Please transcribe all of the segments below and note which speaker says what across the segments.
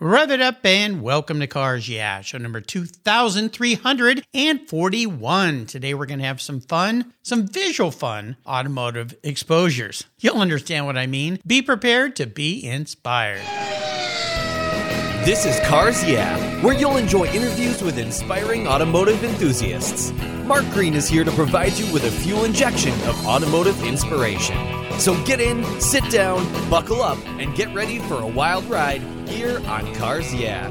Speaker 1: Rev it up and welcome to Cars Yeah, show number 2341. Today we're going to have some fun, some visual fun automotive exposures. You'll understand what I mean. Be prepared to be inspired.
Speaker 2: This is Cars Yeah, where you'll enjoy interviews with inspiring automotive enthusiasts. Mark Green is here to provide you with a fuel injection of automotive inspiration. So get in, sit down, buckle up, and get ready for a wild ride here on Cars Yeah.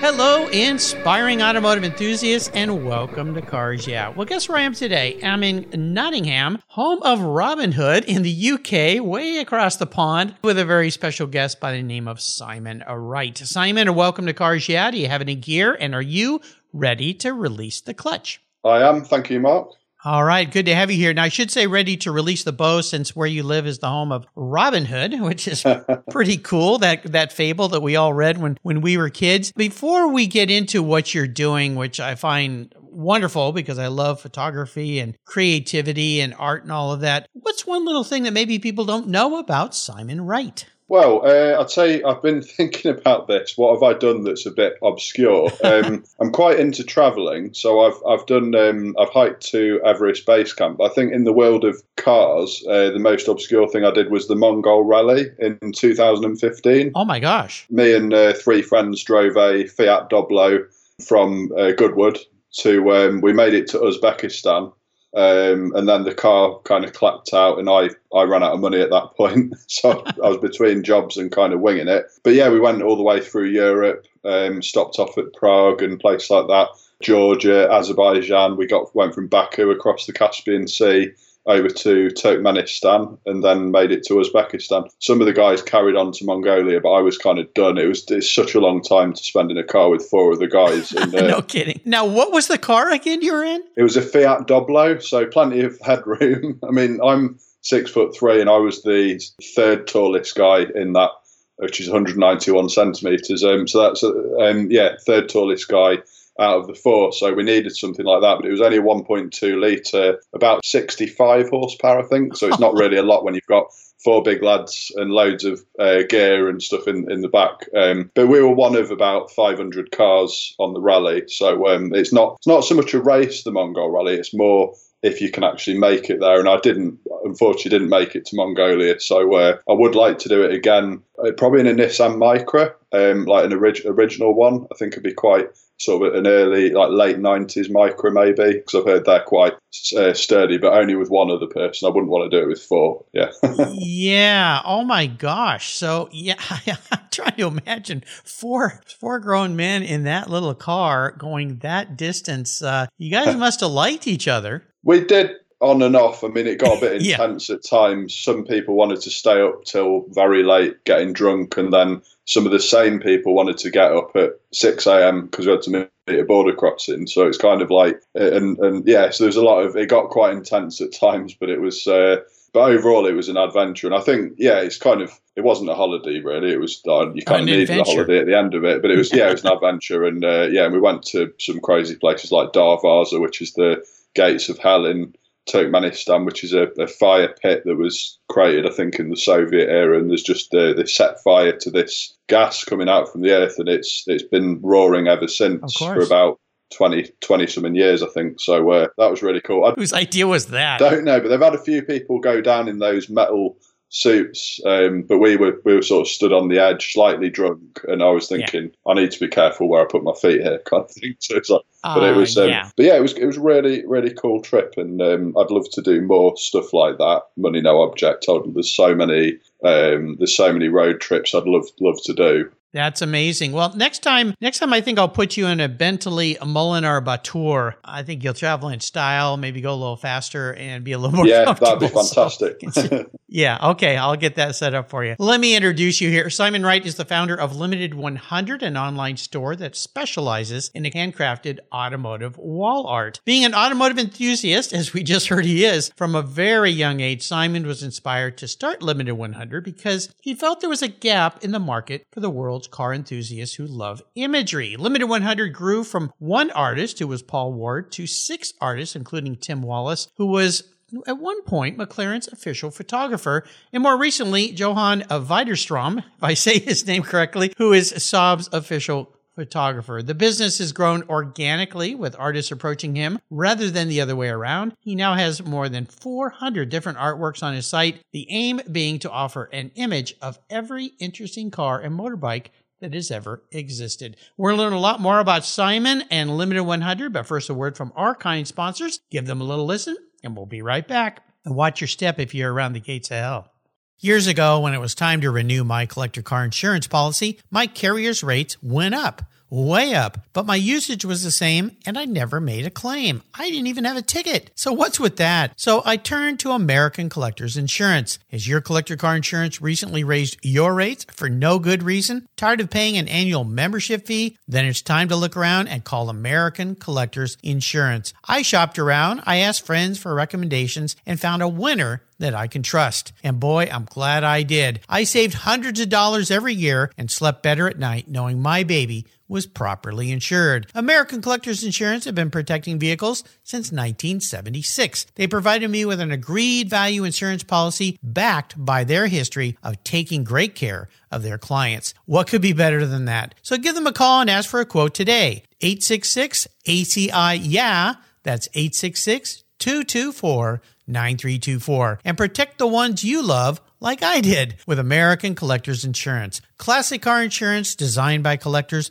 Speaker 1: Hello, inspiring automotive enthusiasts, and welcome to Cars Yeah. Well, guess where I am today? I'm in Nottingham, home of Robin Hood in the UK, way across the pond, with a very special guest by the name of Simon Wright. Simon, welcome to Cars Yeah. Do you have any gear, and are you ready to release the clutch?
Speaker 3: I am. Thank you, Mark.
Speaker 1: All right, good to have you here. Now, I should say ready to release the bow since where you live is the home of Robin Hood, which is pretty cool. That that fable that we all read when when we were kids. Before we get into what you're doing, which I find wonderful because I love photography and creativity and art and all of that. What's one little thing that maybe people don't know about Simon Wright?
Speaker 3: Well, uh, I'd say I've been thinking about this. What have I done that's a bit obscure? Um, I'm quite into travelling, so I've I've done um, I've hiked to Everest Base Camp. I think in the world of cars, uh, the most obscure thing I did was the Mongol Rally in 2015.
Speaker 1: Oh my gosh!
Speaker 3: Me and uh, three friends drove a Fiat Doblo from uh, Goodwood to. Um, we made it to Uzbekistan um, and then the car kind of clapped out, and I, I ran out of money at that point. so I was between jobs and kind of winging it. But yeah, we went all the way through Europe, um, stopped off at Prague and places like that, Georgia, Azerbaijan. We got went from Baku across the Caspian Sea over to Turkmenistan and then made it to Uzbekistan. Some of the guys carried on to Mongolia, but I was kind of done. It was it's such a long time to spend in a car with four of the guys.
Speaker 1: And, uh, no kidding. Now, what was the car again you were in?
Speaker 3: It was a Fiat Doblo, so plenty of headroom. I mean, I'm six foot three, and I was the third tallest guy in that, which is 191 centimeters. Um, so that's um, yeah, third tallest guy out of the four. So we needed something like that, but it was only a 1.2 litre, about 65 horsepower, I think. So it's not really a lot when you've got four big lads and loads of uh, gear and stuff in, in the back. Um, but we were one of about 500 cars on the rally. So um, it's not it's not so much a race, the Mongol Rally. It's more if you can actually make it there. And I didn't, unfortunately, didn't make it to Mongolia. So uh, I would like to do it again, uh, probably in a Nissan Micra, um, like an orig- original one. I think it'd be quite sort of an early, like late 90s Micra, maybe, because I've heard they're quite uh, sturdy, but only with one other person. I wouldn't want to do it with four. Yeah.
Speaker 1: yeah. Oh my gosh. So, yeah, I'm trying to imagine four, four grown men in that little car going that distance. Uh, you guys must have liked each other.
Speaker 3: We did on and off. I mean, it got a bit intense yeah. at times. Some people wanted to stay up till very late, getting drunk, and then some of the same people wanted to get up at 6 a.m. because we had to meet a border crossing. So it's kind of like, and and yeah, so there's a lot of it got quite intense at times, but it was. Uh, but overall, it was an adventure, and I think, yeah, it's kind of it wasn't a holiday really. It was uh, you kind of needed adventure. a holiday at the end of it, but it was yeah, it was an adventure, and uh, yeah, and we went to some crazy places like Darvaza, which is the gates of hell in Turkmenistan, which is a, a, fire pit that was created, I think, in the Soviet era, and there's just uh, they set fire to this gas coming out from the earth, and it's it's been roaring ever since for about 20, 20 something years, I think. So uh, that was really cool. I
Speaker 1: Whose idea was that?
Speaker 3: Don't know, but they've had a few people go down in those metal suits, um, but we were we were sort of stood on the edge, slightly drunk, and I was thinking yeah. I need to be careful where I put my feet here, kind of thing. So it's like, uh, but it was, um, yeah. but yeah, it was it was really really cool trip, and um, I'd love to do more stuff like that. Money no object. I'd, there's so many um, there's so many road trips I'd love love to do.
Speaker 1: That's amazing. Well, next time, next time I think I'll put you in a Bentley Mulliner Batur. I think you'll travel in style, maybe go a little faster and be a little more.
Speaker 3: Yeah, that'd be fantastic.
Speaker 1: So, yeah, okay, I'll get that set up for you. Let me introduce you here. Simon Wright is the founder of Limited 100, an online store that specializes in handcrafted automotive wall art. Being an automotive enthusiast, as we just heard he is, from a very young age, Simon was inspired to start Limited 100 because he felt there was a gap in the market for the world's car enthusiasts who love imagery. Limited 100 grew from one artist, who was Paul Ward, to six artists, including Tim Wallace, who was at one point McLaren's official photographer, and more recently, Johan Wedenström, if I say his name correctly, who is Saab's official photographer. The business has grown organically with artists approaching him rather than the other way around. He now has more than 400 different artworks on his site, the aim being to offer an image of every interesting car and motorbike that has ever existed. We're going to learn a lot more about Simon and Limited 100, but first, a word from our kind sponsors. Give them a little listen, and we'll be right back. And watch your step if you're around the gates of hell. Years ago, when it was time to renew my collector car insurance policy, my carrier's rates went up way up, but my usage was the same and I never made a claim. I didn't even have a ticket. So what's with that? So I turned to American Collectors Insurance. Has your collector car insurance recently raised your rates for no good reason? Tired of paying an annual membership fee? Then it's time to look around and call American Collectors Insurance. I shopped around, I asked friends for recommendations and found a winner that I can trust. And boy, I'm glad I did. I saved hundreds of dollars every year and slept better at night knowing my baby was properly insured. American Collectors Insurance have been protecting vehicles since 1976. They provided me with an agreed value insurance policy backed by their history of taking great care of their clients. What could be better than that? So give them a call and ask for a quote today. 866 ACI Yeah. That's 866 224 9324 and protect the ones you love like I did with American Collectors Insurance. Classic car insurance designed by collectors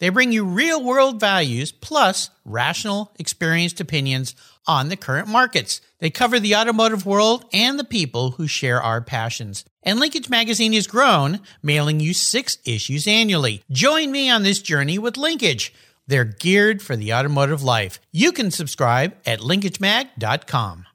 Speaker 1: They bring you real world values plus rational, experienced opinions on the current markets. They cover the automotive world and the people who share our passions. And Linkage Magazine has grown, mailing you six issues annually. Join me on this journey with Linkage. They're geared for the automotive life. You can subscribe at linkagemag.com.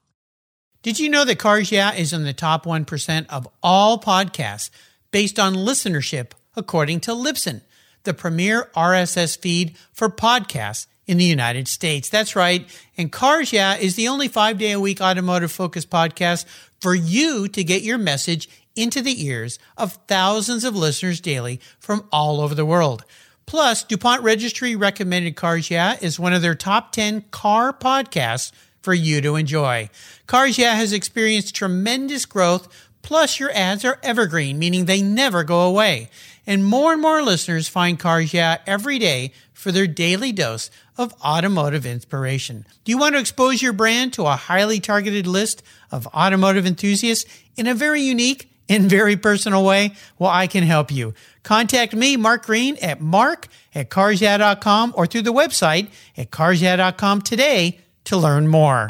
Speaker 1: Did you know that Cars Yeah is in the top 1% of all podcasts based on listenership, according to Libsyn, the premier RSS feed for podcasts in the United States? That's right. And Cars Yeah is the only five day a week automotive focused podcast for you to get your message into the ears of thousands of listeners daily from all over the world. Plus, DuPont Registry recommended Cars Yeah is one of their top 10 car podcasts for you to enjoy. Cars Yeah has experienced tremendous growth, plus your ads are evergreen, meaning they never go away. And more and more listeners find Cars Yeah every day for their daily dose of automotive inspiration. Do you want to expose your brand to a highly targeted list of automotive enthusiasts in a very unique and very personal way? Well, I can help you. Contact me, Mark Green, at mark at carsyeah.com or through the website at carsyeah.com today to learn more.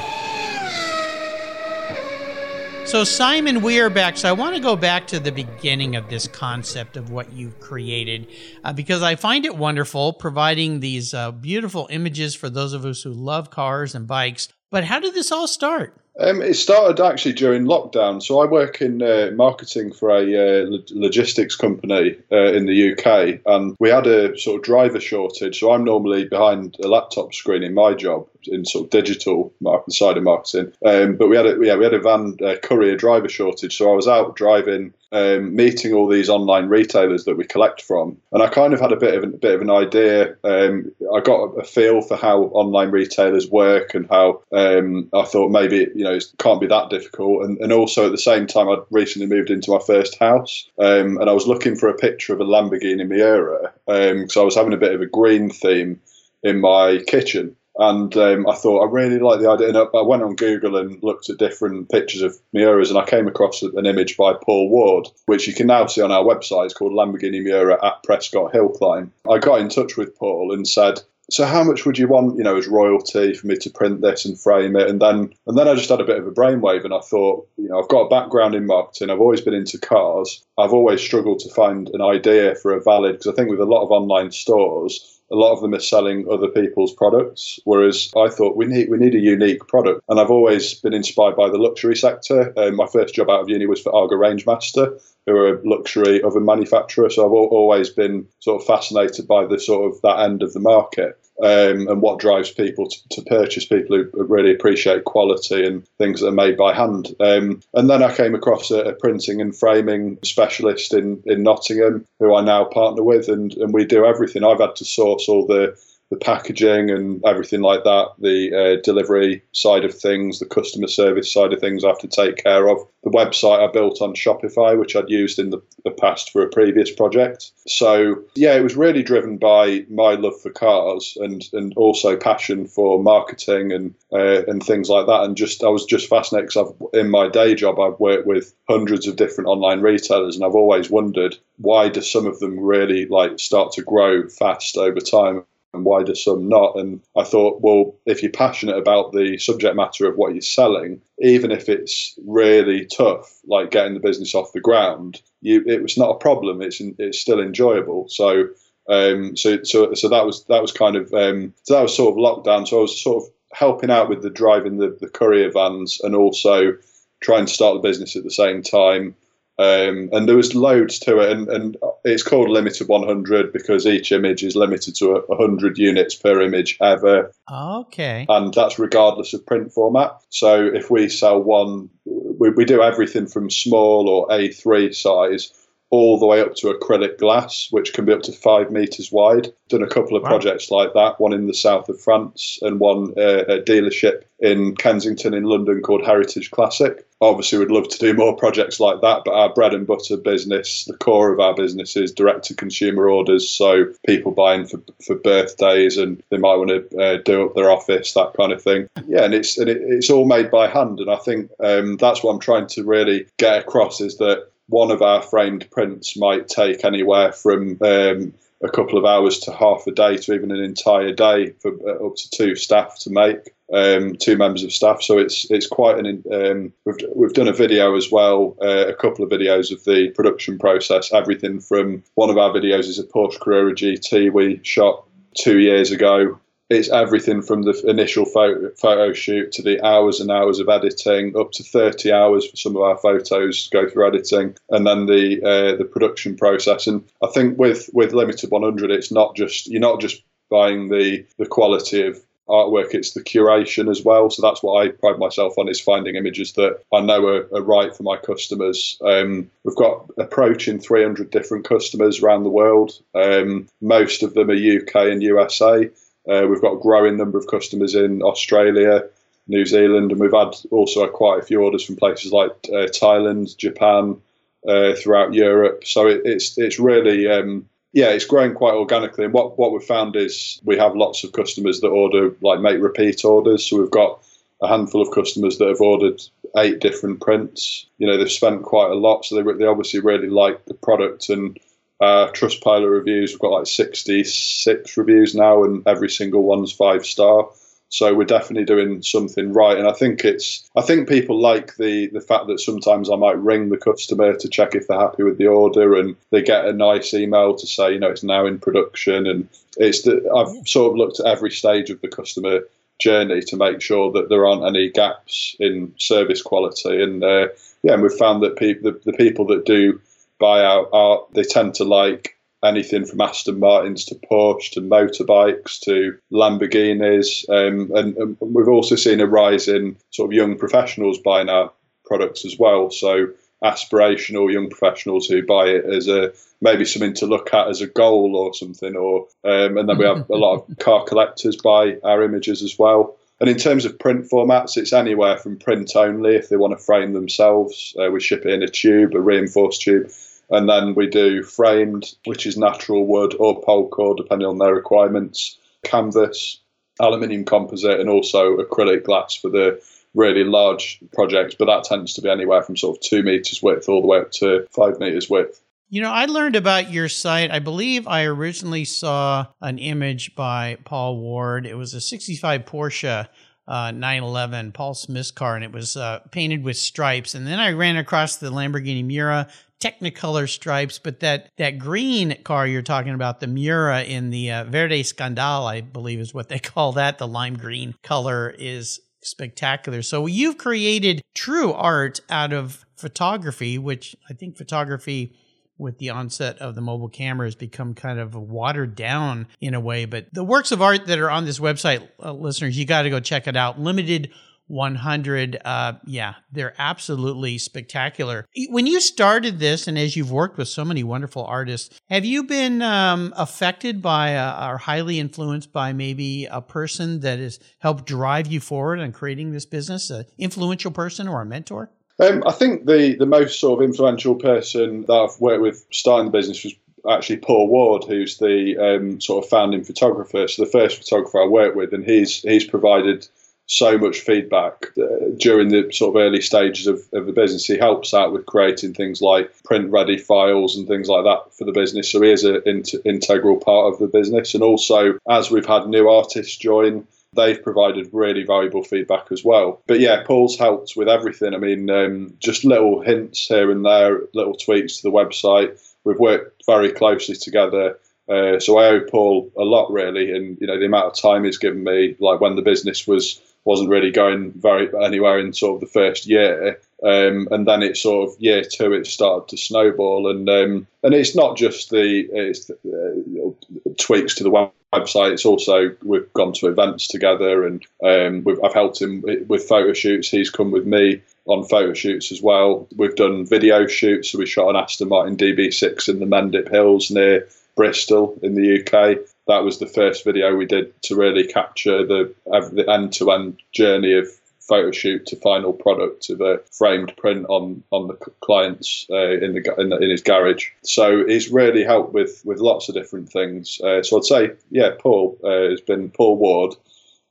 Speaker 1: So, Simon we are back. so I want to go back to the beginning of this concept of what you've created uh, because I find it wonderful providing these uh, beautiful images for those of us who love cars and bikes. But how did this all start?
Speaker 3: Um, it started actually during lockdown. So I work in uh, marketing for a uh, logistics company uh, in the UK, and we had a sort of driver shortage. So I'm normally behind a laptop screen in my job in sort of digital marketing side of marketing. Um, but we had a yeah we had a van uh, courier driver shortage. So I was out driving um, meeting all these online retailers that we collect from, and I kind of had a bit of a bit of an idea. Um, I got a feel for how online retailers work and how um, I thought maybe you know it can't be that difficult. And, and also at the same time, I'd recently moved into my first house, um, and I was looking for a picture of a Lamborghini Miura because um, I was having a bit of a green theme in my kitchen. And um, I thought I really like the idea. And I went on Google and looked at different pictures of Miuras, and I came across an image by Paul Ward, which you can now see on our website. It's called Lamborghini Miura at Prescott Hill Climb. I got in touch with Paul and said, so how much would you want, you know, as royalty for me to print this and frame it? And then and then I just had a bit of a brainwave and I thought, you know, I've got a background in marketing. I've always been into cars. I've always struggled to find an idea for a valid because I think with a lot of online stores, a lot of them are selling other people's products. Whereas I thought we need we need a unique product, and I've always been inspired by the luxury sector. Um, my first job out of uni was for Aga Rangemaster, who are a luxury oven manufacturer. So I've always been sort of fascinated by the sort of that end of the market um, and what drives people to, to, purchase. People who really appreciate quality and things that are made by hand. Um, and then I came across a, a, printing and framing specialist in in Nottingham, who I now partner with, and and we do everything. I've had to source all the the packaging and everything like that, the uh, delivery side of things, the customer service side of things I have to take care of. The website I built on Shopify, which I'd used in the, the past for a previous project. So, yeah, it was really driven by my love for cars and, and also passion for marketing and uh, and things like that. And just I was just fascinated because in my day job, I've worked with hundreds of different online retailers, and I've always wondered why do some of them really like start to grow fast over time and why do some not? And I thought, well, if you're passionate about the subject matter of what you're selling, even if it's really tough, like getting the business off the ground, you, it was not a problem. It's it's still enjoyable. So. Um, so, so, so that was that was kind of um, so that was sort of lockdown. So I was sort of helping out with the driving the, the courier vans and also trying to start the business at the same time. Um, and there was loads to it, and, and it's called limited 100 because each image is limited to 100 units per image ever.
Speaker 1: Okay.
Speaker 3: And that's regardless of print format. So if we sell one, we, we do everything from small or A3 size all the way up to acrylic glass, which can be up to five meters wide. Done a couple of wow. projects like that, one in the south of France and one uh, a dealership in Kensington in London called Heritage Classic. Obviously, we'd love to do more projects like that, but our bread and butter business, the core of our business is direct to consumer orders. So people buying for, for birthdays and they might want to uh, do up their office, that kind of thing. Yeah, and it's and it, it's all made by hand. And I think um, that's what I'm trying to really get across is that one of our framed prints might take anywhere from um, a couple of hours to half a day to even an entire day for uh, up to two staff to make. Um, two members of staff, so it's it's quite an. Um, we've we've done a video as well, uh, a couple of videos of the production process. Everything from one of our videos is a Porsche Carrera GT we shot two years ago it's everything from the initial photo, photo shoot to the hours and hours of editing, up to 30 hours for some of our photos go through editing, and then the uh, the production process. And I think with with limited 100, it's not just you're not just buying the the quality of artwork it's the curation as well. So that's what i pride myself on is finding images that i know are, are right for my customers. Um, we've got approaching 300 different customers around the world. Um, most of them are uk and usa uh, we've got a growing number of customers in Australia, New Zealand, and we've had also quite a few orders from places like uh, Thailand, Japan, uh, throughout Europe. So it, it's it's really um, yeah, it's growing quite organically. And what what we've found is we have lots of customers that order like make repeat orders. So we've got a handful of customers that have ordered eight different prints. You know, they've spent quite a lot, so they, they obviously really like the product and uh, Trustpilot reviews, we've got like 66 reviews now, and every single one's five star. So we're definitely doing something right, and I think it's. I think people like the the fact that sometimes I might ring the customer to check if they're happy with the order, and they get a nice email to say, you know, it's now in production, and it's. The, I've sort of looked at every stage of the customer journey to make sure that there aren't any gaps in service quality, and uh, yeah, and we've found that people the, the people that do buy out art, they tend to like anything from Aston Martins to Porsche to motorbikes to Lamborghinis. Um, and, and, we've also seen a rise in sort of young professionals buying our products as well. So aspirational young professionals who buy it as a maybe something to look at as a goal or something. Or um, and then we have a lot of car collectors buy our images as well. And in terms of print formats, it's anywhere from print only if they want to frame themselves. Uh, we ship it in a tube, a reinforced tube and then we do framed, which is natural wood or core, depending on their requirements, canvas, aluminium composite, and also acrylic glass for the really large projects. But that tends to be anywhere from sort of two meters width all the way up to five meters width.
Speaker 1: You know, I learned about your site. I believe I originally saw an image by Paul Ward. It was a 65 Porsche uh, 911 Paul Smith's car, and it was uh, painted with stripes. And then I ran across the Lamborghini Miura Technicolor stripes, but that that green car you're talking about, the Miura in the uh, Verde Scandal, I believe is what they call that. The lime green color is spectacular. So you've created true art out of photography, which I think photography with the onset of the mobile camera has become kind of watered down in a way. But the works of art that are on this website, uh, listeners, you got to go check it out. Limited 100 uh, yeah they're absolutely spectacular when you started this and as you've worked with so many wonderful artists have you been um, affected by uh, or highly influenced by maybe a person that has helped drive you forward on creating this business an influential person or a mentor
Speaker 3: um, I think the, the most sort of influential person that I've worked with starting the business was actually Paul Ward, who's the um, sort of founding photographer. So the first photographer I worked with, and he's he's provided so much feedback uh, during the sort of early stages of, of the business. He helps out with creating things like print ready files and things like that for the business. So he is an in- integral part of the business. And also, as we've had new artists join, they've provided really valuable feedback as well. But yeah, Paul's helped with everything. I mean, um, just little hints here and there, little tweaks to the website. We've worked very closely together. Uh, so I owe Paul a lot, really, and you know the amount of time he's given me. Like when the business was wasn't really going very anywhere in sort of the first year. Um, and then it sort of year two, it started to snowball, and um, and it's not just the it's, uh, tweaks to the website. It's also we've gone to events together, and um, I've helped him with photo shoots. He's come with me on photo shoots as well. We've done video shoots. So we shot an Aston Martin DB6 in the Mendip Hills near Bristol in the UK that was the first video we did to really capture the the end to end journey of photo shoot to final product of a framed print on on the client's uh, in the in, the, in, his garage. So he's really helped with with lots of different things. Uh, so I'd say, yeah, Paul uh, has been Paul Ward.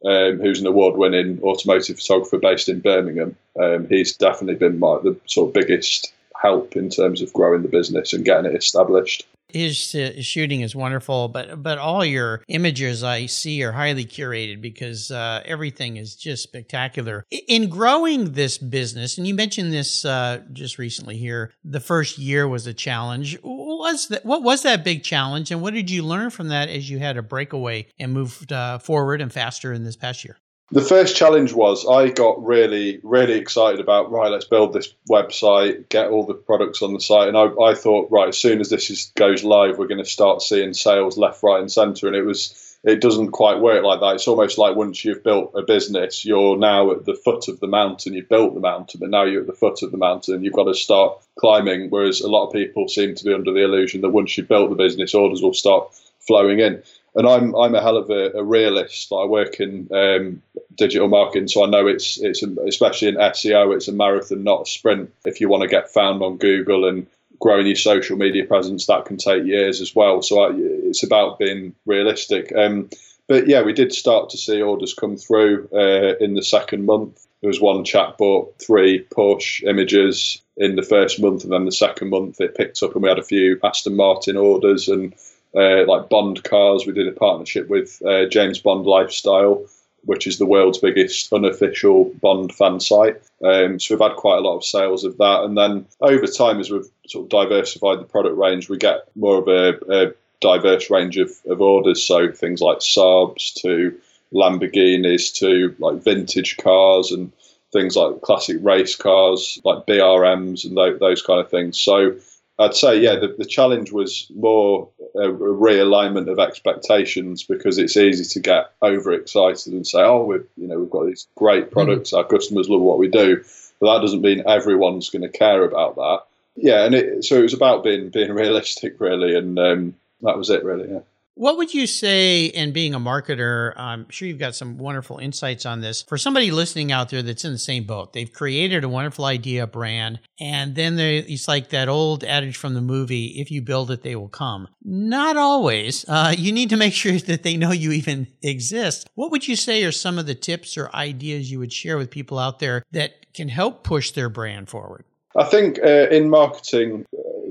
Speaker 3: Um, who's an award-winning automotive photographer based in Birmingham? Um, he's definitely been my, the sort of biggest help in terms of growing the business and getting it established
Speaker 1: his, his, shooting is wonderful, but but all your images I see are highly curated because uh, everything is just spectacular. In growing this business, and you mentioned this uh, just recently here, the first year was a challenge. What was that? What was that big challenge, and what did you learn from that as you had a breakaway and moved uh, forward and faster in this past year?
Speaker 3: The first challenge was I got really, really excited about right. Let's build this website, get all the products on the site, and I, I thought right as soon as this is, goes live, we're going to start seeing sales left, right, and centre. And it was it doesn't quite work like that. It's almost like once you've built a business, you're now at the foot of the mountain. You've built the mountain, but now you're at the foot of the mountain. You've got to start climbing. Whereas a lot of people seem to be under the illusion that once you've built the business, orders will start flowing in and I'm I'm a hell of a, a realist. I work in um, digital marketing, so I know it's it's especially in SEO, it's a marathon, not a sprint. If you want to get found on Google and growing your social media presence, that can take years as well. So I, it's about being realistic. Um, but yeah, we did start to see orders come through uh, in the second month. There was one chap bought three Porsche images in the first month, and then the second month it picked up, and we had a few Aston Martin orders and uh, like Bond cars. We did a partnership with uh, James Bond Lifestyle, which is the world's biggest unofficial Bond fan site. Um, so we've had quite a lot of sales of that. And then over time, as we've sort of diversified the product range, we get more of a, a diverse range of, of orders. So things like Saabs to Lamborghinis to like vintage cars and things like classic race cars like BRMs and th- those kind of things. So I'd say, yeah, the, the challenge was more a, a, realignment of expectations because it's easy to get overexcited and say, oh, we've you know we've got these great products, mm. our customers love what we do, but that doesn't mean everyone's going to care about that. Yeah, and it, so it was about being being realistic, really, and um, that was it, really. Yeah.
Speaker 1: What would you say, and being a marketer, I'm sure you've got some wonderful insights on this. For somebody listening out there that's in the same boat, they've created a wonderful idea brand, and then it's like that old adage from the movie if you build it, they will come. Not always. Uh, you need to make sure that they know you even exist. What would you say are some of the tips or ideas you would share with people out there that can help push their brand forward?
Speaker 3: I think uh, in marketing,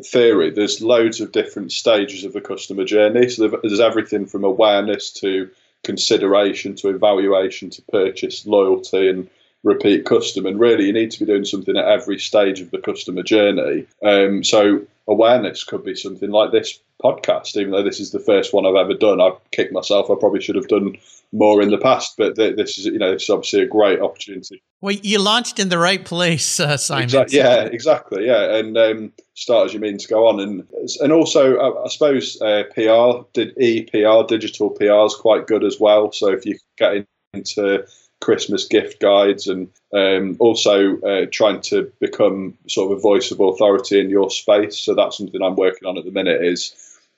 Speaker 3: theory, there's loads of different stages of the customer journey. So there's everything from awareness to consideration to evaluation to purchase loyalty and repeat customer. And really, you need to be doing something at every stage of the customer journey. Um, so awareness could be something like this podcast. Even though this is the first one I've ever done, I've kicked myself. I probably should have done more in the past, but this is you know this is obviously a great opportunity.
Speaker 1: Well, you launched in the right place, uh, Simon.
Speaker 3: Exactly, yeah, exactly. Yeah, and um, start as you mean to go on, and and also I, I suppose uh, PR did EPR digital PR is quite good as well. So if you get into Christmas gift guides and um, also uh, trying to become sort of a voice of authority in your space. So that's something I'm working on at the minute. Is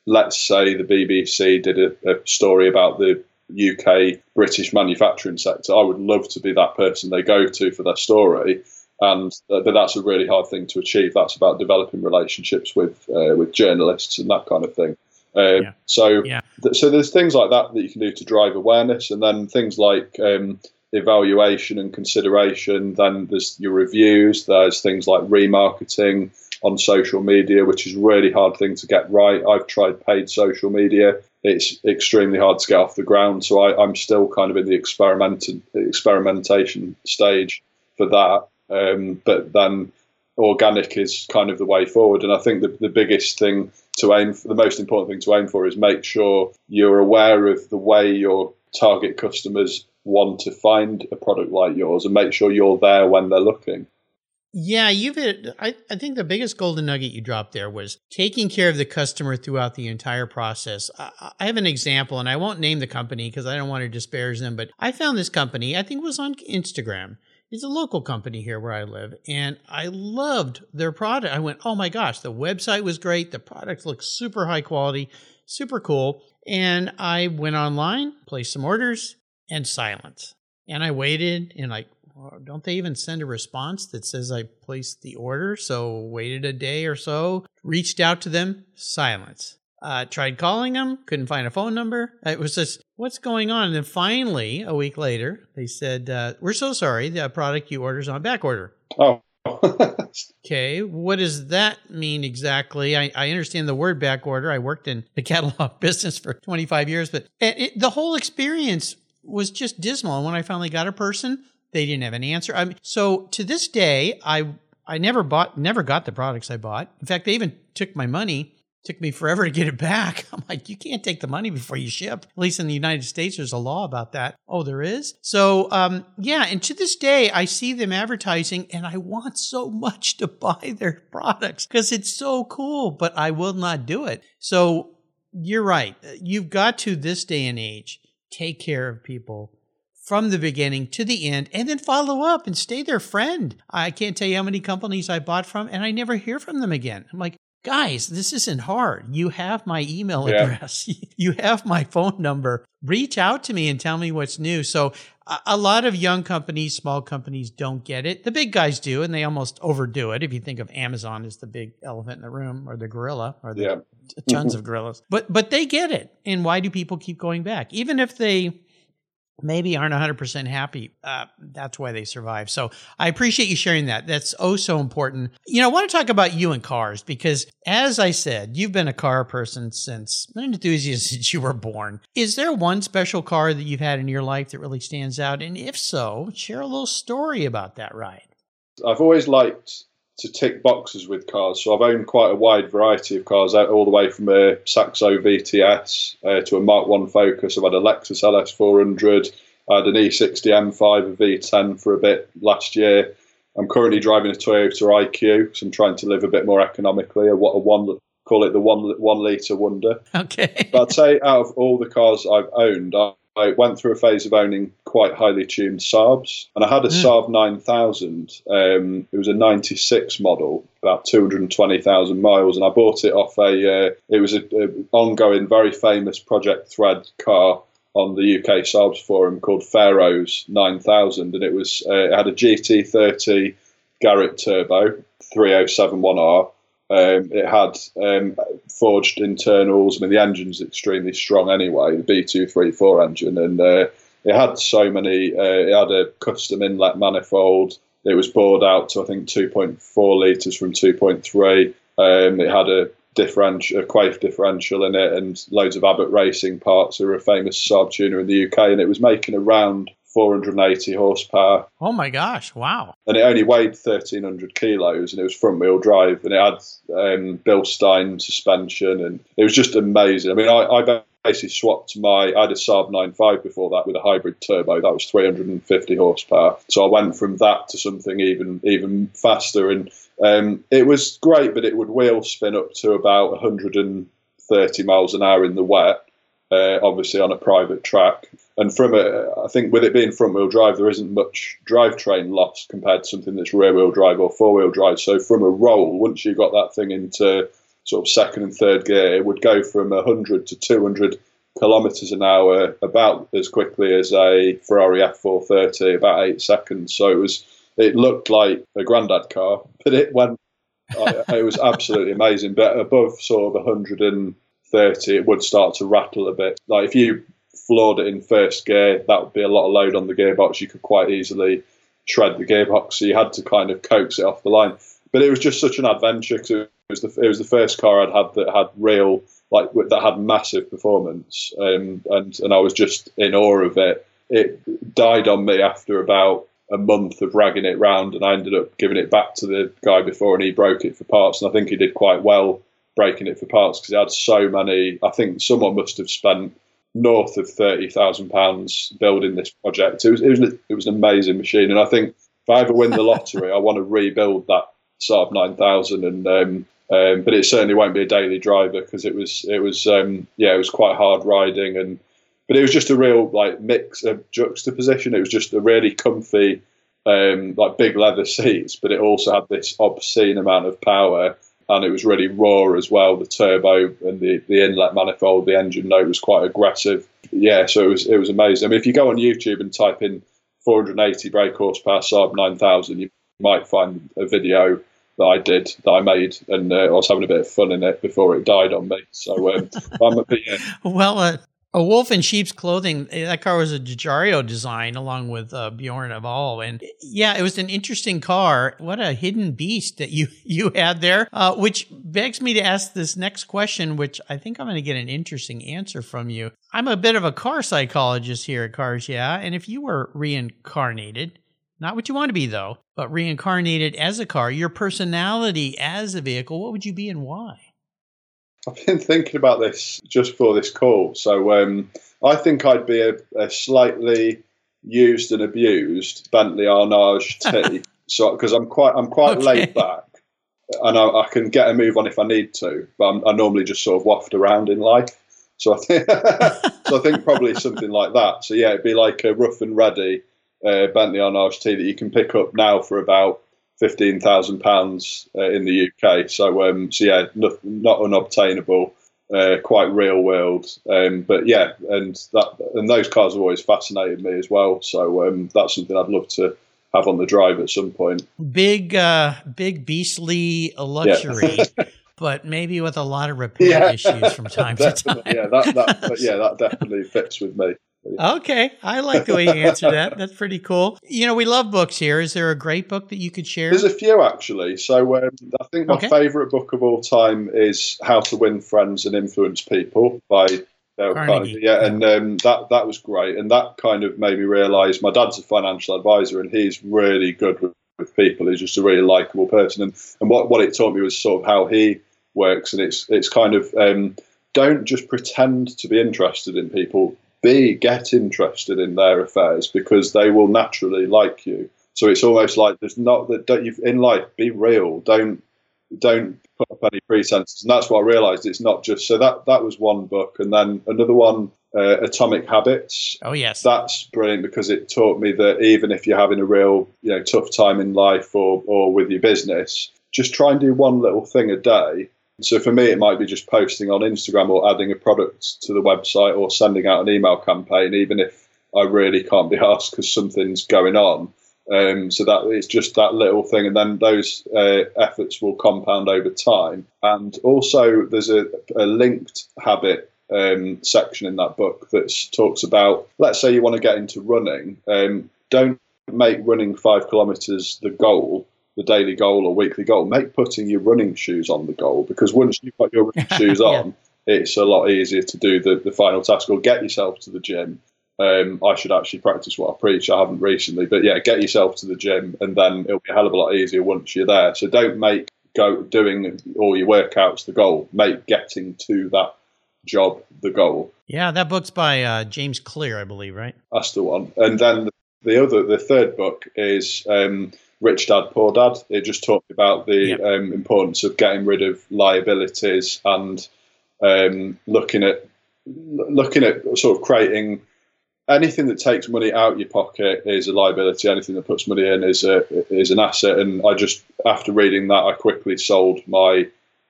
Speaker 3: let's say the BBC did a, a story about the UK British manufacturing sector. I would love to be that person they go to for their story. And uh, but that's a really hard thing to achieve. That's about developing relationships with uh, with journalists and that kind of thing. Uh, yeah. So, yeah. Th- so there's things like that that you can do to drive awareness, and then things like um, evaluation and consideration. Then there's your reviews. There's things like remarketing on social media, which is a really hard thing to get right. I've tried paid social media. It's extremely hard to get off the ground. So I, am still kind of in the experimenting experimentation stage for that. Um, but then organic is kind of the way forward. And I think the, the biggest thing to aim for, the most important thing to aim for is make sure you're aware of the way your target customers want to find a product like yours and make sure you're there when they're looking.
Speaker 1: Yeah, you've I, I think the biggest golden nugget you dropped there was taking care of the customer throughout the entire process. I, I have an example, and I won't name the company because I don't want to disparage them, but I found this company, I think was on Instagram. It's a local company here where I live, and I loved their product. I went, oh my gosh, the website was great. The product looked super high quality, super cool. And I went online, placed some orders, and silence. And I waited and like, don't they even send a response that says I placed the order? So waited a day or so, reached out to them, silence. Uh, tried calling them, couldn't find a phone number. It was just, what's going on? And then finally, a week later, they said, uh, we're so sorry, the product you ordered is on back order.
Speaker 3: Oh.
Speaker 1: okay, what does that mean exactly? I, I, understand the word back order. I worked in the catalog business for 25 years, but it, the whole experience was just dismal. And when I finally got a person, they didn't have an answer. I mean, so to this day, I I never bought, never got the products I bought. In fact, they even took my money. Took me forever to get it back. I'm like, you can't take the money before you ship. At least in the United States, there's a law about that. Oh, there is. So, um, yeah. And to this day, I see them advertising, and I want so much to buy their products because it's so cool. But I will not do it. So you're right. You've got to this day and age take care of people from the beginning to the end and then follow up and stay their friend. I can't tell you how many companies I bought from and I never hear from them again. I'm like, guys, this isn't hard. You have my email yeah. address, you have my phone number. Reach out to me and tell me what's new. So, a lot of young companies, small companies don't get it. The big guys do, and they almost overdo it. If you think of Amazon as the big elephant in the room, or the gorilla, or the yeah. tons mm-hmm. of gorillas, but but they get it. And why do people keep going back, even if they maybe aren't 100% happy. Uh, that's why they survive. So I appreciate you sharing that. That's oh so important. You know, I want to talk about you and cars because, as I said, you've been a car person since an enthusiast since you were born. Is there one special car that you've had in your life that really stands out? And if so, share a little story about that ride.
Speaker 3: I've always liked to tick boxes with cars. So I've owned quite a wide variety of cars, all the way from a Saxo VTS uh, to a Mark One Focus. I've had a Lexus LS400. I had an E60 M5, a V10 for a bit last year. I'm currently driving a Toyota IQ, so I'm trying to live a bit more economically. A, a one call it the one one liter wonder.
Speaker 1: Okay.
Speaker 3: but I'd say out of all the cars I've owned, I, went through a phase of owning quite highly tuned Saabs, and I had a mm. Saab 9000. Um, it was a 96 model, about 220,000 miles, and I bought it off a. Uh, it was an ongoing, very famous Project Thread car on the UK Saabs forum called Pharaohs 9000, and it was uh, it had a GT30 Garrett turbo 3071R um, it had um, forged internals. I mean, the engine's extremely strong anyway, the B234 engine, and uh, it had so many. Uh, it had a custom inlet manifold. It was bored out to I think 2.4 liters from 2.3. Um, it had a differential, a Quaife differential in it, and loads of Abbott Racing parts, who are a famous Saab tuner in the UK, and it was making around 480 horsepower.
Speaker 1: Oh my gosh! Wow.
Speaker 3: And it only weighed 1,300 kilos, and it was front wheel drive, and it had um, Bilstein suspension, and it was just amazing. I mean, I, I basically swapped my. I had a Saab 9.5 before that with a hybrid turbo. That was 350 horsepower. So I went from that to something even even faster, and um, it was great. But it would wheel spin up to about 130 miles an hour in the wet, uh, obviously on a private track. And from a, I think with it being front wheel drive, there isn't much drivetrain loss compared to something that's rear wheel drive or four wheel drive. So from a roll, once you got that thing into sort of second and third gear, it would go from 100 to 200 kilometers an hour about as quickly as a Ferrari F430, about eight seconds. So it was, it looked like a granddad car, but it went, it was absolutely amazing. But above sort of 130, it would start to rattle a bit. Like if you floored it in first gear, that would be a lot of load on the gearbox. You could quite easily shred the gearbox, so you had to kind of coax it off the line. But it was just such an adventure because it was the it was the first car I'd had that had real like that had massive performance, um, and and I was just in awe of it. It died on me after about a month of ragging it round, and I ended up giving it back to the guy before, and he broke it for parts, and I think he did quite well breaking it for parts because he had so many. I think someone must have spent north of thirty thousand pounds building this project. It was it was it was an amazing machine, and I think if I ever win the lottery, I want to rebuild that Saab nine thousand, and um, um, but it certainly won't be a daily driver because it was it was um, yeah it was quite hard riding and but it was just a real like mix of juxtaposition. It was just a really comfy um, like big leather seats, but it also had this obscene amount of power and it was really raw as well. The turbo and the, the inlet manifold, the engine note was quite aggressive. Yeah, so it was it was amazing. I mean, if you go on YouTube and type in 480 brake horsepower Saab 9000, you might find a video that I did that I made, and uh, I was having a bit of fun in it before it died on me. So, um, yeah.
Speaker 1: well, uh, a wolf in sheep's clothing. Eh, that car was a Giugiaro design along with uh, Bjorn Envall, and yeah, it was an interesting car. What a hidden beast that you you had there, uh, which begs me to ask this next question, which I think I'm going to get an interesting answer from you. I'm a bit of a car psychologist here at Cars, yeah, and if you were reincarnated, not what you want to be though, but reincarnated as a car, your personality as a vehicle, what would you be and why?
Speaker 3: I've been thinking about this just for this call. So um, I think I'd be a, a, slightly used and abused Bentley Arnage T. so because I'm quite I'm quite okay. laid back, and I, I, can get a move on if I need to. But I'm, i normally just sort of waft around in life. So I think so I think probably something like that. So yeah, it'd be like a rough and ready uh, Bentley Arnage T that you can pick up now for about fifteen thousand uh, pounds in the UK. So, um, so yeah, not, not unobtainable, uh, quite real world. Um, but yeah, and that and those cars have always fascinated me as well. So um, that's something I'd love to have on the drive at some point.
Speaker 1: Big, uh, big beastly luxury. Yeah. but maybe with a lot of repair yeah. issues from time to time.
Speaker 3: yeah, that, that yeah, that definitely fits with me.
Speaker 1: Okay. I like the way you answer that. That's pretty cool. You know, we love books here. Is there a great book that you could share?
Speaker 3: There's a few actually. So um, I think my okay. favorite book of all time is How to Win Friends and Influence People by Dale Carnegie. Carnegie. Yeah, and um, that that was great, and that kind of made me realise my dad's a financial advisor, and he's really good with, with people. He's just a really likable person, and and what what it taught me was sort of how he works, and it's it's kind of um, don't just pretend to be interested in people B, get interested in their affairs because they will naturally like you. So it's almost like there's not that don't you in life be real. Don't don't put up any pretenses. And that's what I realised. It's not just so that that was one book, and then another one, uh, Atomic Habits.
Speaker 1: Oh yes,
Speaker 3: that's brilliant because it taught me that even if you're having a real you know tough time in life or or with your business, just try and do one little thing a day so for me, it might be just posting on Instagram or adding a product to the website or sending out an email campaign, even if I really can't be asked because something's going on. Um, so that it's just that little thing, and then those uh, efforts will compound over time. And also, there's a, a linked habit um, section in that book that talks about. Let's say you want to get into running. Um, don't make running five kilometers the goal the daily goal or weekly goal, make putting your running shoes on the goal because once you've got your running shoes
Speaker 1: Yeah.
Speaker 3: on, it's a lot easier to do the, the final task or get yourself to the gym. Um, I should actually practice what I preach. I haven't recently, but yeah, get yourself to the gym, and then it'll be a hell of a lot easier once you're there. So don't make go doing all your workouts the goal. Make getting to that job the goal.
Speaker 1: Yeah, that book's by uh, James Clear, I believe, right?
Speaker 3: That's the one. And then the other, the third book is um, Rich Dad Poor Dad. It just talked about the
Speaker 1: Yep.
Speaker 3: um, importance of getting rid of liabilities and um, looking at looking at sort of creating anything that takes money out your pocket is a liability. Anything that puts money in is a is an asset. And I just after reading that, I quickly sold my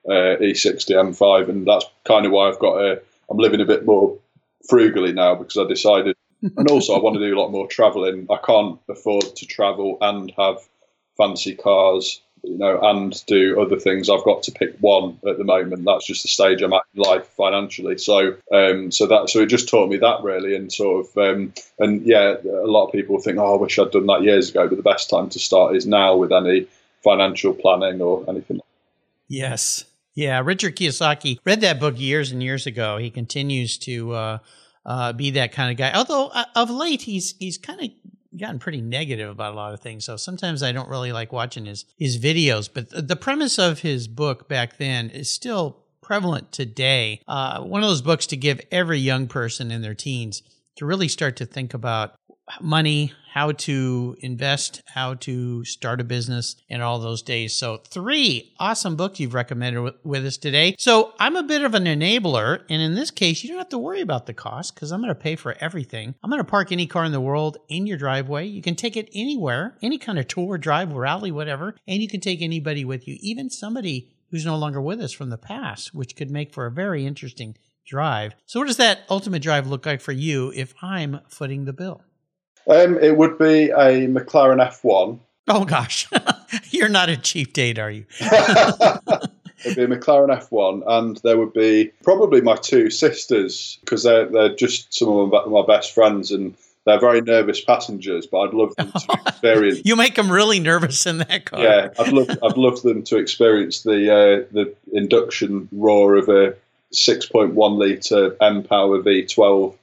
Speaker 3: uh, E60 M5, and that's kind of why I've got a. I'm living a bit more frugally now because I decided, and also I want to do a lot more traveling. I can't afford to travel and have fancy cars, you know, and do other things. I've got to pick one at the moment. That's just the stage I'm at in life financially. So, um, so that so it just taught me that really, and sort of, um, and yeah, a lot of people think, oh, I wish I'd done that years ago, but the best time to start is now with any financial planning or anything.
Speaker 1: Yes. Yeah, Richard Kiyosaki read that book years and years ago. He continues to uh, uh, be that kind of guy. Although uh, of late he's he's kind of gotten pretty negative about a lot of things. So sometimes I don't really like watching his his videos. But th- the premise of his book back then is still prevalent today. Uh, one of those books to give every young person in their teens to really start to think about money, how to invest, how to start a business, and all those days. So, three awesome books you've recommended with, with us today. So, I'm a bit of an enabler, and in this case, you don't have to worry about the cost because I'm going to pay for everything. I'm going to park any car in the world in your driveway. You can take it anywhere, any kind of tour, drive, rally, whatever, and you can take anybody with you, even somebody who's no longer with us from the past, which could make for a very interesting drive. So, what does that ultimate drive look like for you if I'm footing the bill?
Speaker 3: Um, it would be a McLaren F1.
Speaker 1: Oh gosh, you're not a cheap date, are you?
Speaker 3: It'd be a McLaren F1, and there would be probably my two sisters because they're they're just some of my, best friends, and they're very nervous passengers. But I'd love them to experience.
Speaker 1: You make them really nervous in that car.
Speaker 3: yeah, I'd love I'd love them to experience the uh, the induction roar of a 6.1 liter M Power V12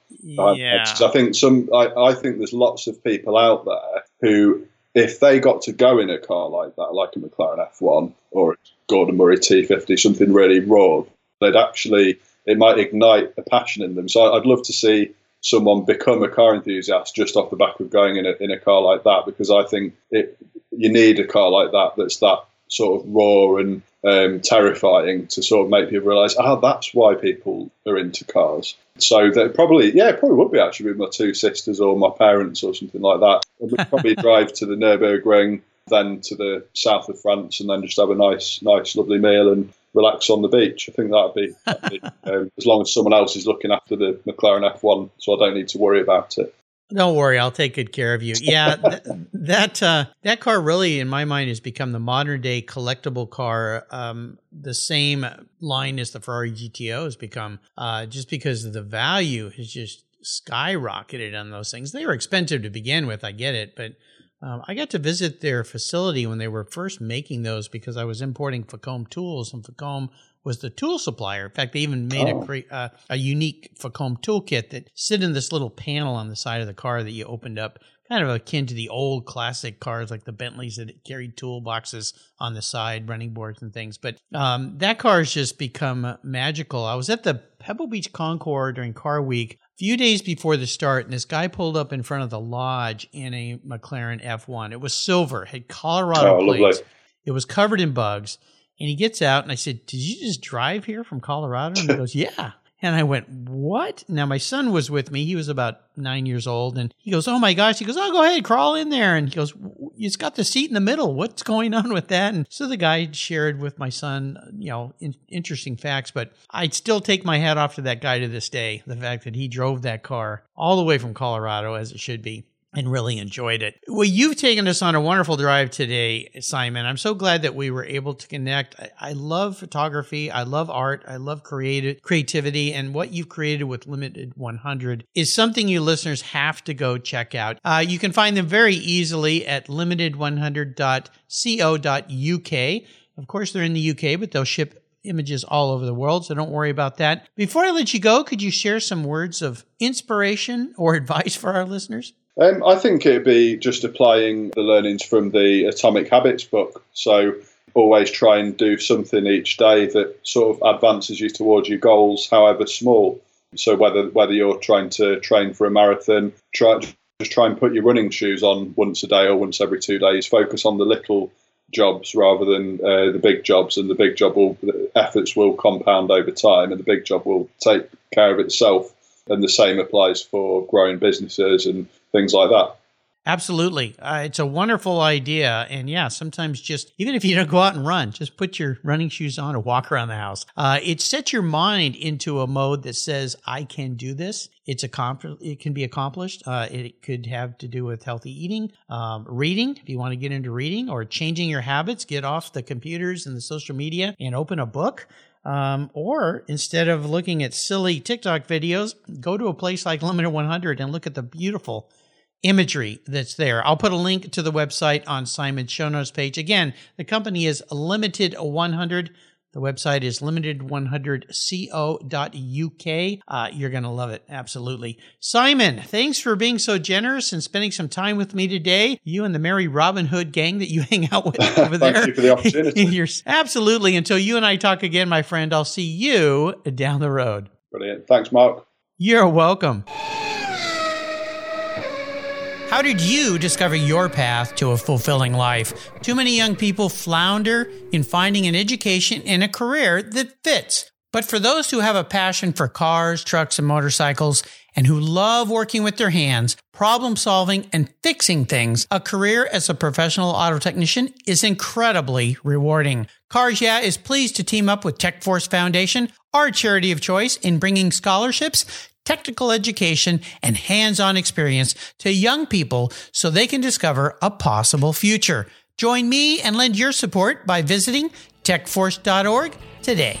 Speaker 1: yeah.
Speaker 3: I think some, I, I think there's lots of people out there who, if they got to go in a car like that, like a McLaren F1 or a Gordon Murray T50, something really raw, they'd actually, it might ignite a passion in them. So I'd love to see someone become a car enthusiast just off the back of going in a, in a car like that, because I think it, you need a car like that that's that sort of raw and um, terrifying to sort of make people realise, oh, that's why people are into cars. So they probably, yeah, it probably would be actually with my two sisters or my parents or something like that. And we'd probably drive to the Nurburgring, then to the south of France, and then just have a nice, nice, lovely meal and relax on the beach. I think that'd be, that'd be um, as long as someone else is looking after the McLaren F1, so I don't need to worry about it.
Speaker 1: Don't worry, I'll take good care of you. Yeah, th- that uh, that car really, in my mind, has become the modern day collectible car. Um, the same line as the Ferrari GTO has become, uh, just because the value has just skyrocketed on those things. They were expensive to begin with, I get it, but um, I got to visit their facility when they were first making those because I was importing Facom tools, and Facom was the tool supplier. In fact, they even made
Speaker 3: Oh.
Speaker 1: a cre- uh, a unique Facom toolkit that sit in this little panel on the side of the car that you opened up, kind of akin to the old classic cars like the Bentleys that carried toolboxes on the side, running boards and things. But um, that car has just become magical. I was at the Pebble Beach Concours during Car Week a few days before the start, and this guy pulled up in front of the lodge in a McLaren F1. It was silver, had Colorado
Speaker 3: Oh,
Speaker 1: plates. It was covered in bugs. And he gets out, and I said, Did you just drive here from Colorado? And he goes, Yeah. And I went, What? Now, my son was with me. He was about nine years old. And he goes, Oh my gosh. He goes, Oh, go ahead, crawl in there. And he goes, It's got the seat in the middle. What's going on with that? And so the guy shared with my son, you know, in, interesting facts. But I'd still take my hat off to that guy to this day. The fact that he drove that car all the way from Colorado, as it should be. And really enjoyed it. Well, you've taken us on a wonderful drive today, Simon. I'm so glad that we were able to connect. I, I love photography. I love art. I love creative creativity. And what you've created with Limited 100 is something you listeners have to go check out. Uh, you can find them very easily at limited100.co.uk. Of course, they're in the UK, but they'll ship images all over the world, so don't worry about that. Before I let you go, could you share some words of inspiration or advice for our listeners?
Speaker 3: Um, I think it'd be just applying the learnings from the Atomic Habits book. So always try and do something each day that sort of advances you towards your goals, however small. So whether whether you're trying to train for a marathon, try just try and put your running shoes on once a day or once every two days. Focus on the little jobs rather than uh, the big jobs, and the big job will efforts will compound over time, and the big job will take care of itself. And the same applies for growing businesses and things like that.
Speaker 1: Absolutely. Uh, it's a wonderful idea. And yeah, sometimes just, even if you don't go out and run, just put your running shoes on and walk around the house. Uh, it sets your mind into a mode that says, I can do this. It's accomplished. It can be accomplished. Uh, it could have to do with healthy eating, um, reading, if you want to get into reading, or changing your habits, get off the computers and the social media and open a book. Um, or instead of looking at silly TikTok videos, go to a place like Limited 100 and look at the beautiful imagery that's there. I'll put a link to the website on Simon's show notes page. Again, the company is Limited 100. The website is limited100co.uk. Uh, you're going to love it. Absolutely. Simon, thanks for being so generous and spending some time with me today. You and the Merry Robin Hood gang that you hang out with over there.
Speaker 3: Thank you for the opportunity.
Speaker 1: absolutely. Until you and I talk again, my friend, I'll see you down the road.
Speaker 3: Brilliant. Thanks, Mark.
Speaker 1: You're welcome. How did you discover your path to a fulfilling life? Too many young people flounder in finding an education and a career that fits. But for those who have a passion for cars, trucks, and motorcycles, and who love working with their hands, problem solving, and fixing things, a career as a professional auto technician is incredibly rewarding. Cars Yeah is pleased to team up with TechForce Foundation, our charity of choice, in bringing scholarships technical education, and hands-on experience to young people so they can discover a possible future. Join me and lend your support by visiting techforce.org today.